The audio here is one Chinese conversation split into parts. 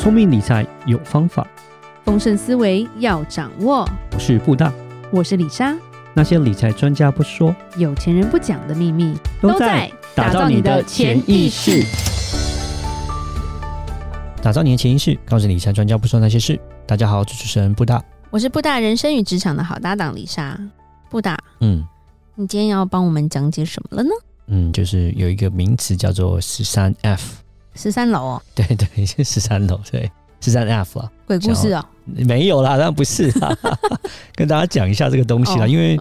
聪明理财有方法，丰盛思维要掌握。我是布大，我是李莎。那些理财专家不说，有钱人不讲的秘密，都在打造你的潜意识。打造你的潜意识，告诉理财专家不说那些事。大家好，我是主持人布大，我是布大人生与职场的好搭档李莎。布大，嗯，你今天要帮我们讲解什么了呢？嗯，就是有一个名词叫做十三 F。十三楼哦，对对，是十三楼，对，十三 F 啊，鬼故事哦，没有啦，当然不是啦，跟大家讲一下这个东西啦，哦、因为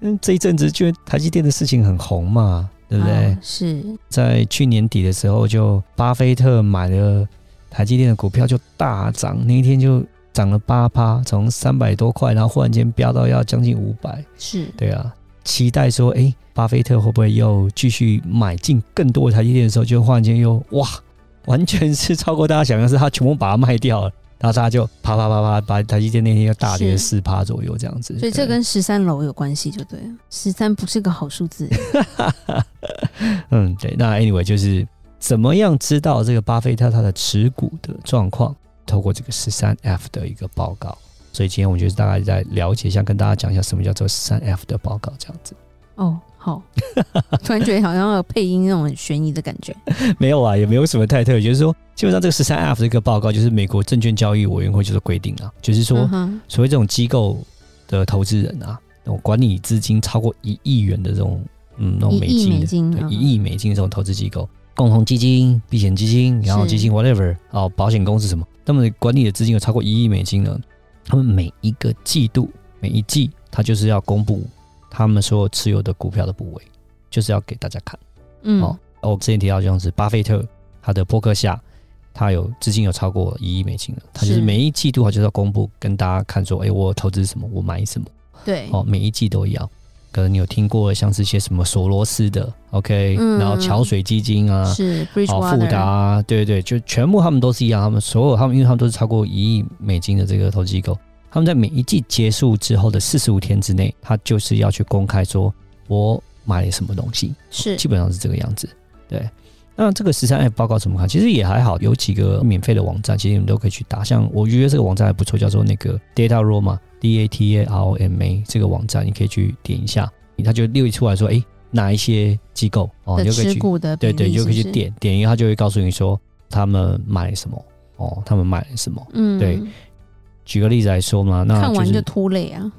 嗯，这一阵子就台积电的事情很红嘛，对不对？哦、是。在去年底的时候，就巴菲特买了台积电的股票就大涨，那一天就涨了八趴，从三百多块，然后忽然间飙到要将近五百，是。对啊。期待说，哎，巴菲特会不会又继续买进更多的台积电的时候，就忽然间又哇，完全是超过大家想象，是他全部把它卖掉了，然后他就啪啪啪啪，把台积电那天又大跌四趴左右这样子。所以这跟十三楼有关系，就对了。十三不是个好数字。嗯，对。那 anyway 就是怎么样知道这个巴菲特他的持股的状况？透过这个十三 F 的一个报告。所以今天我们就是大概在了解一下，跟大家讲一下什么叫做三 F 的报告，这样子。哦，好，突然觉得好像有配音那种很悬疑的感觉。没有啊，也没有什么太特别，就是说，基本上这个十三 F 这个报告，就是美国证券交易委员会就是规定啊，就是说，所谓这种机构的投资人啊，那种管理资金超过一亿元的这种，嗯，那种美金的，一亿美金，对，一亿美金的这种投资机构，共同基金、避险基金，然后基金 whatever，哦，保险公司什么，他们管理的资金有超过一亿美金呢。他们每一个季度、每一季，他就是要公布他们所有持有的股票的部位，就是要给大家看。嗯，哦，我之前提到这样子，巴菲特他的波克夏，他有资金有超过一亿美金了，他就是每一季度他就是要公布跟大家看说，哎，我投资什么，我买什么。对，哦，每一季都一样。可能你有听过像是些什么索罗斯的，OK，、嗯、然后桥水基金啊，是，好富达啊，对对对，就全部他们都是一样，他们所有他们，因为他们都是超过一亿美金的这个投资机构，他们在每一季结束之后的四十五天之内，他就是要去公开说我买了什么东西，是，基本上是这个样子。对，那这个十三 F 报告怎么看？其实也还好，有几个免费的网站，其实你们都可以去打。像我觉得这个网站还不错，叫做那个 Data Roma。D A T A R O M A 这个网站，你可以去点一下，它就列出来说，哎，哪一些机构哦，你就可以去，对对，你就可以去点点一个，它就会告诉你说他们买什么哦，他们买了什么，嗯，对。举个例子来说嘛，那、就是、看完就拖累啊。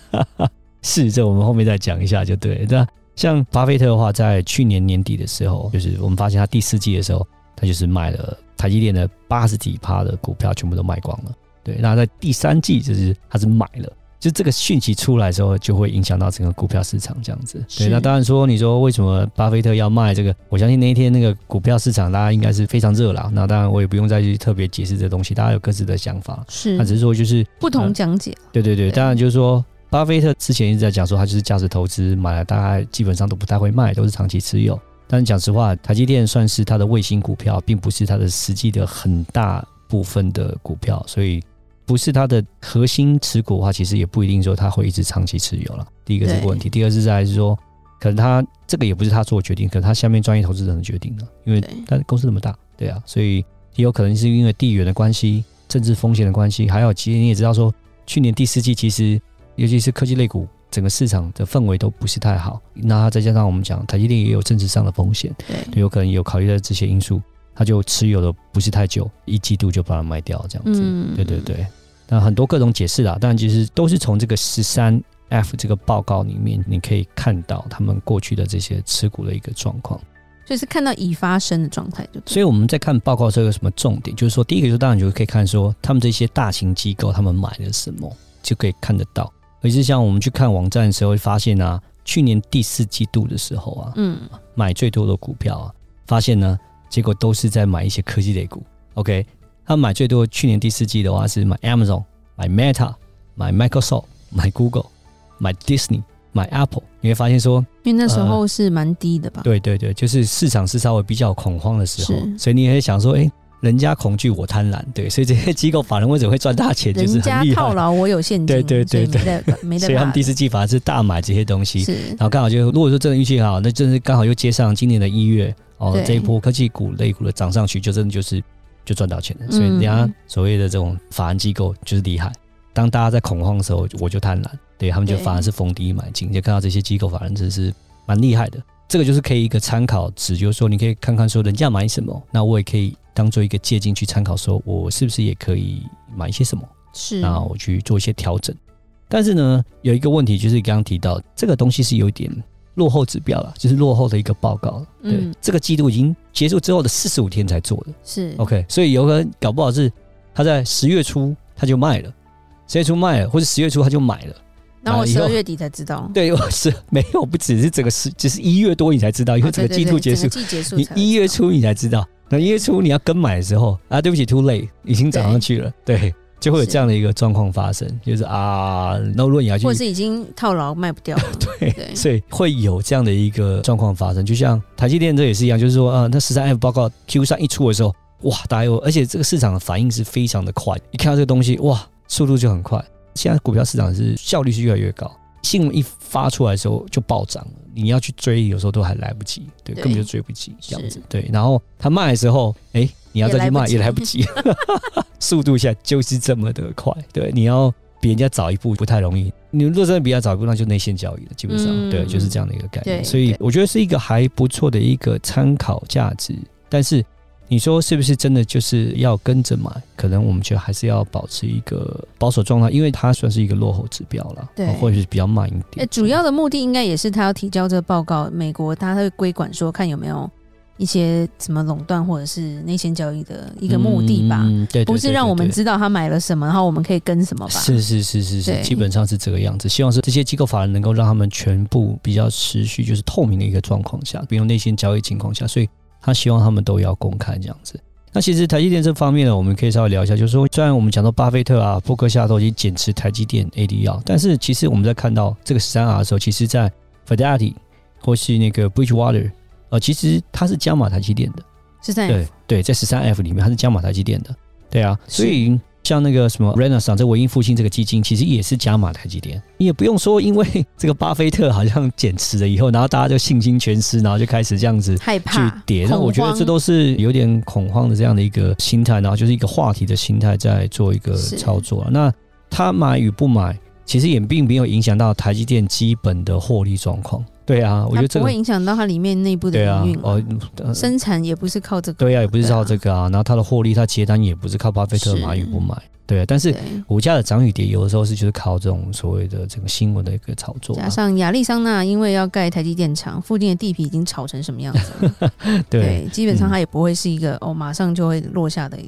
是，这我们后面再讲一下就对。那像巴菲特的话，在去年年底的时候，就是我们发现他第四季的时候，他就是卖了台积电的八十几趴的股票，全部都卖光了。对，那在第三季就是他是买了，就这个讯息出来的时候，就会影响到整个股票市场这样子。对，那当然说，你说为什么巴菲特要卖这个？我相信那一天那个股票市场大家应该是非常热闹。那当然我也不用再去特别解释这东西，大家有各自的想法。是，他只是说就是不同讲解。对对对，当然就是说，巴菲特之前一直在讲说，他就是价值投资，买了大概基本上都不太会卖，都是长期持有。但是讲实话，台积电算是他的卫星股票，并不是他的实际的很大部分的股票，所以。不是他的核心持股的话，其实也不一定说他会一直长期持有了。第一个这个问题，第二是在是说，可能他这个也不是他做决定，可能他下面专业投资人的决定了。因为他公司那么大，对啊，所以也有可能是因为地缘的关系、政治风险的关系，还有其实你也知道说，去年第四季其实尤其是科技类股，整个市场的氛围都不是太好。那再加上我们讲台积电也有政治上的风险，对，有可能有考虑到这些因素，他就持有的不是太久，一季度就把它卖掉这样子。嗯，对对对。那很多各种解释啦，但其实都是从这个十三 F 这个报告里面，你可以看到他们过去的这些持股的一个状况，就是看到已发生的状态。所以我们在看报告时候有什么重点，就是说第一个就是当然就可以看说他们这些大型机构他们买了什么，就可以看得到。而是像我们去看网站的时候会发现啊，去年第四季度的时候啊，嗯，买最多的股票啊，发现呢，结果都是在买一些科技类股。OK。他买最多，去年第四季的话是买 Amazon、买 Meta、买 Microsoft、买 Google、买 Disney、买 Apple。你会发现说，因为那时候是蛮低的吧？对对对，就是市场是稍微比较恐慌的时候，所以你也会想说，哎，人家恐惧我贪婪，对，所以这些机构法人为什么会赚大钱？就是人家套牢我有现金，对对对对，没得，所以他们第四季反而是大买这些东西，然后刚好就如果说真的运气好，那真是刚好又接上今年的一月哦，这一波科技股类股的涨上去，就真的就是。就赚到钱了。所以人家所谓的这种法人机构就是厉害。当大家在恐慌的时候，我就贪婪，对他们就反而是逢低买进，就看到这些机构法人真是蛮厉害的。这个就是可以一个参考值，就是说你可以看看说人家买什么，那我也可以当做一个借鉴去参考，说我是不是也可以买一些什么，是，然后我去做一些调整。但是呢，有一个问题就是你刚刚提到这个东西是有一点落后指标了，就是落后的一个报告了。对，嗯、这个季度已经结束之后的四十五天才做的，是 OK，所以有可能搞不好是他在十月初他就卖了。十月初卖了，或者十月初他就买了，然后我十二月底才知道。对，我是没有，不只是整个十，只是一月多你才知道，因为整个季度结束，季结束，你一月初你才知道。那一月初你要跟买的时候啊，对不起，too late，已经涨上去了，对，对，就会有这样的一个状况发生，就是啊，那如果你要去，或者是已经套牢卖不掉了，对，对，所以会有这样的一个状况发生。就像台积电这也是一样，就是说啊，那十三 F 报告 Q 三一出的时候，哇，大家有，而且这个市场的反应是非常的快，一看到这个东西，哇，速度就很快。现在股票市场是效率是越来越高，新闻一发出来的时候就暴涨了，你要去追，有时候都还来不及，对，对根本就追不及这样子。对，然后他卖的时候，哎、欸，你要再去卖也来不及，速度下就是这么的快。对，你要比人家早一步不太容易。你如果真的比他早一步，那就内线交易了，基本上、嗯、对，就是这样的一个概念。所以我觉得是一个还不错的一个参考价值，但是。你说是不是真的就是要跟着买？可能我们觉得还是要保持一个保守状态，因为它算是一个落后指标了，对，或者是比较慢一点。主要的目的应该也是他要提交这个报告，美国他会规管说看有没有一些什么垄断或者是内线交易的一个目的吧？嗯，对，不是让我们知道他买了什么，然后我们可以跟什么吧？是是是是是，基本上是这个样子。希望是这些机构法人能够让他们全部比较持续就是透明的一个状况下，比如内线交易情况下，所以。他希望他们都要公开这样子。那其实台积电这方面呢，我们可以稍微聊一下，就是说，虽然我们讲到巴菲特啊、伯克夏都已经减持台积电 ADR，但是其实我们在看到这个十三 R 的时候，其实在 Fidelity 或是那个 Bridgewater，呃，其实它是加码台积电的。十三对对，在十三 F 里面它是加码台积电的。对啊，所以。像那个什么 Renaissance 这文艺复兴这个基金，其实也是加码台积电。你也不用说，因为 这个巴菲特好像减持了以后，然后大家就信心全失，然后就开始这样子害怕去跌。那我觉得这都是有点恐慌的这样的一个心态，然后就是一个话题的心态在做一个操作。那他买与不买，其实也并没有影响到台积电基本的获利状况。对啊，我觉得这个不会影响到它里面内部的营运哦，呃、生产也不是靠这个，对啊，也不是靠这个啊。啊然后它的获利，它接单也不是靠巴菲特买与不买，对啊。但是股价的涨与跌，有的时候是就是靠这种所谓的这个新闻的一个炒作、啊。加上亚利桑那因为要盖台积电厂，附近的地皮已经炒成什么样子了？对，对，基本上它也不会是一个、嗯、哦马上就会落下的，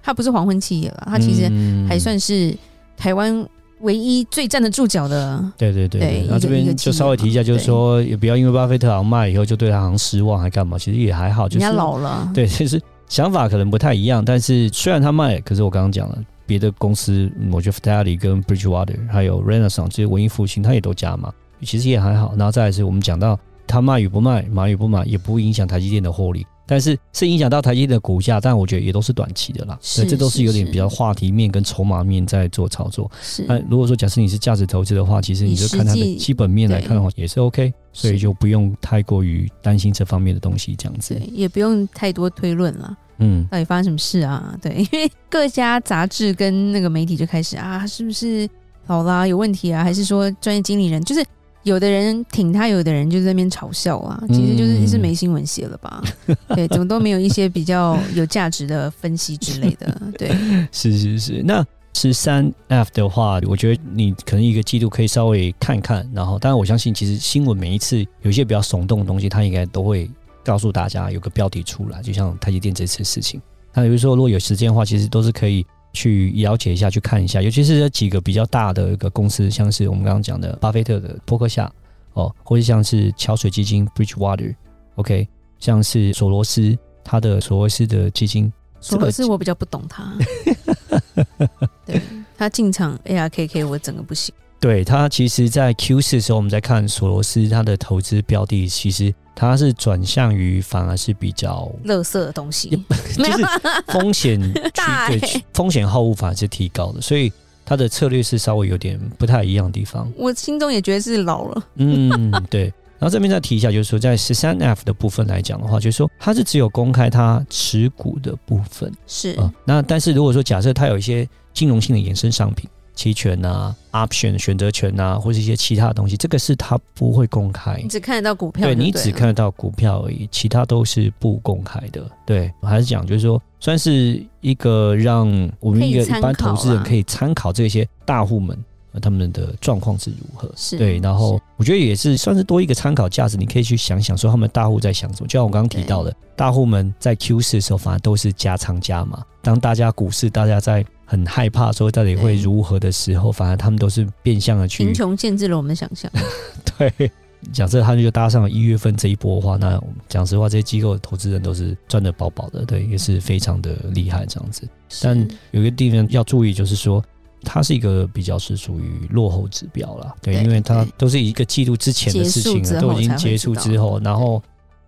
它不是黄昏企业了，它其实还算是台湾。唯一最站得住脚的，对对对，对，那这边就稍微提一下，就是说也不要因为巴菲特好像卖以后就对他好像失望，还干嘛？其实也还好，就是人家老了，对，其实想法可能不太一样。但是虽然他卖，可是我刚刚讲了，别的公司，我觉得 Fidelity 跟 Bridgewater 还有 Renaissance 这些文艺复兴，他也都加嘛，其实也还好。然后再来是我们讲到他卖与不卖，买与不买，也不会影响台积电的获利。但是是影响到台积的股价，但我觉得也都是短期的啦。是，这都是有点比较话题面跟筹码面在做操作。是，那如果说假设你是价值投资的话，其实你就看它的基本面来看的话，也是 OK，所以就不用太过于担心这方面的东西，这样子。对，也不用太多推论了。嗯，到底发生什么事啊？对，因为各家杂志跟那个媒体就开始啊，是不是好啦，有问题啊？还是说专业经理人就是？有的人挺他，有的人就在那边嘲笑啊，其实就是是没新闻写了吧？嗯、对，怎么都没有一些比较有价值的分析之类的。对，是是是。那十三 F 的话，我觉得你可能一个季度可以稍微看看，然后当然我相信，其实新闻每一次有一些比较耸动的东西，它应该都会告诉大家有个标题出来，就像台积电这次事情。那比如说，如果有时间的话，其实都是可以。去了解一下，去看一下，尤其是这几个比较大的一个公司，像是我们刚刚讲的巴菲特的伯克夏哦，或者像是桥水基金 Bridgewater，OK，像是索罗斯他的索罗斯的基金，索罗斯我比较不懂他，对他进场 ARKK 我整个不行。对他，其实，在 Q 四的时候，我们在看索罗斯他的投资标的，其实他是转向于反而是比较垃圾的东西，就是风险大、欸，风险好恶反而是提高的，所以它的策略是稍微有点不太一样的地方。我心中也觉得是老了。嗯，对。然后这边再提一下，就是说在十三 F 的部分来讲的话，就是说它是只有公开它持股的部分，是啊、呃。那但是如果说假设它有一些金融性的衍生商品。期权啊，option 选择权啊，或是一些其他的东西，这个是它不会公开，你只看得到股票对，对，你只看得到股票而已，其他都是不公开的。对，我还是讲，就是说，算是一个让我们一个一般投资人可以参考这些大户们他们的状况是如何。是，对，然后我觉得也是算是多一个参考价值，你可以去想想说他们大户在想什么。就像我刚刚提到的，大户们在 Q 四的时候，反而都是加仓加码。当大家股市大家在很害怕说到底会如何的时候，反而他们都是变相的去。贫穷限制了我们的想象。对，假设他们就搭上了一月份这一波的话，那讲实话，这些机构的投资人都是赚的饱饱的，对，也是非常的厉害这样子。但有一个地方要注意，就是说它是一个比较是属于落后指标啦，对，因为它都是一个季度之前的事情了，都已经结束之后，然后。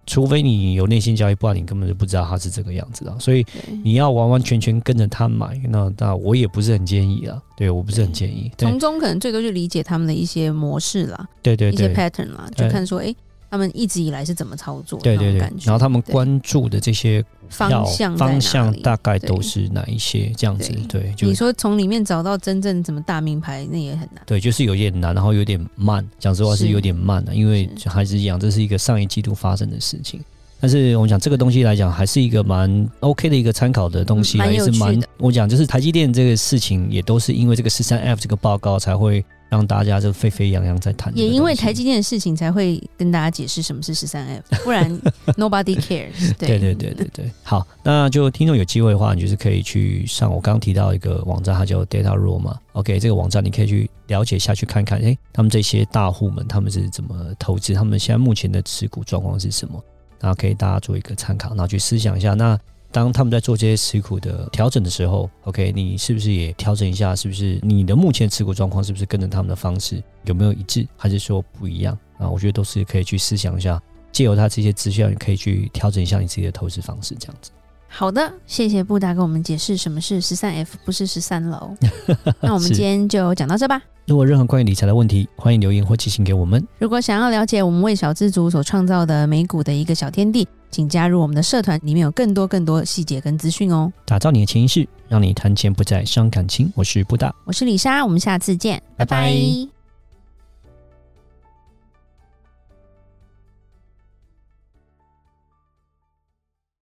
除非你有内心交易，不然你根本就不知道它是这个样子的。所以你要完完全全跟着他买，那那我也不是很建议啊。对，我不是很建议。从中可能最多就理解他们的一些模式啦，对对，对，一些 pattern 啦，就看说，哎、欸，他们一直以来是怎么操作，对对对，然后他们关注的这些。方向方向大概都是哪一些这样子？对，对就你说从里面找到真正什么大名牌，那也很难。对，就是有点难，然后有点慢。讲实话是有点慢的，因为还是一样，这是一个上一季度发生的事情。但是我们讲这个东西来讲，还是一个蛮 OK 的一个参考的东西，还是蛮我讲就是台积电这个事情，也都是因为这个十三 F 这个报告才会。让大家就沸沸扬扬在谈，也因为台积电的事情才会跟大家解释什么是十三 F，不然 nobody cares 对。对对对对对，好，那就听众有机会的话，你就是可以去上我刚刚提到一个网站，它叫 DataRow 嘛。OK，这个网站你可以去了解下去看看，哎，他们这些大户们他们是怎么投资，他们现在目前的持股状况是什么，然后可以大家做一个参考，然后去思想一下那。当他们在做这些持股的调整的时候，OK，你是不是也调整一下？是不是你的目前持股状况是不是跟着他们的方式有没有一致，还是说不一样啊？我觉得都是可以去思想一下，借由他这些资讯，你可以去调整一下你自己的投资方式，这样子。好的，谢谢布达给我们解释什么是十三 F，不是十三楼。那我们今天就讲到这吧。如果任何关于理财的问题，欢迎留言或寄信给我们。如果想要了解我们为小资族所创造的美股的一个小天地，请加入我们的社团，里面有更多更多细节跟资讯哦。打造你的潜意识，让你谈钱不再伤感情。我是布达，我是李莎，我们下次见，拜拜。拜拜。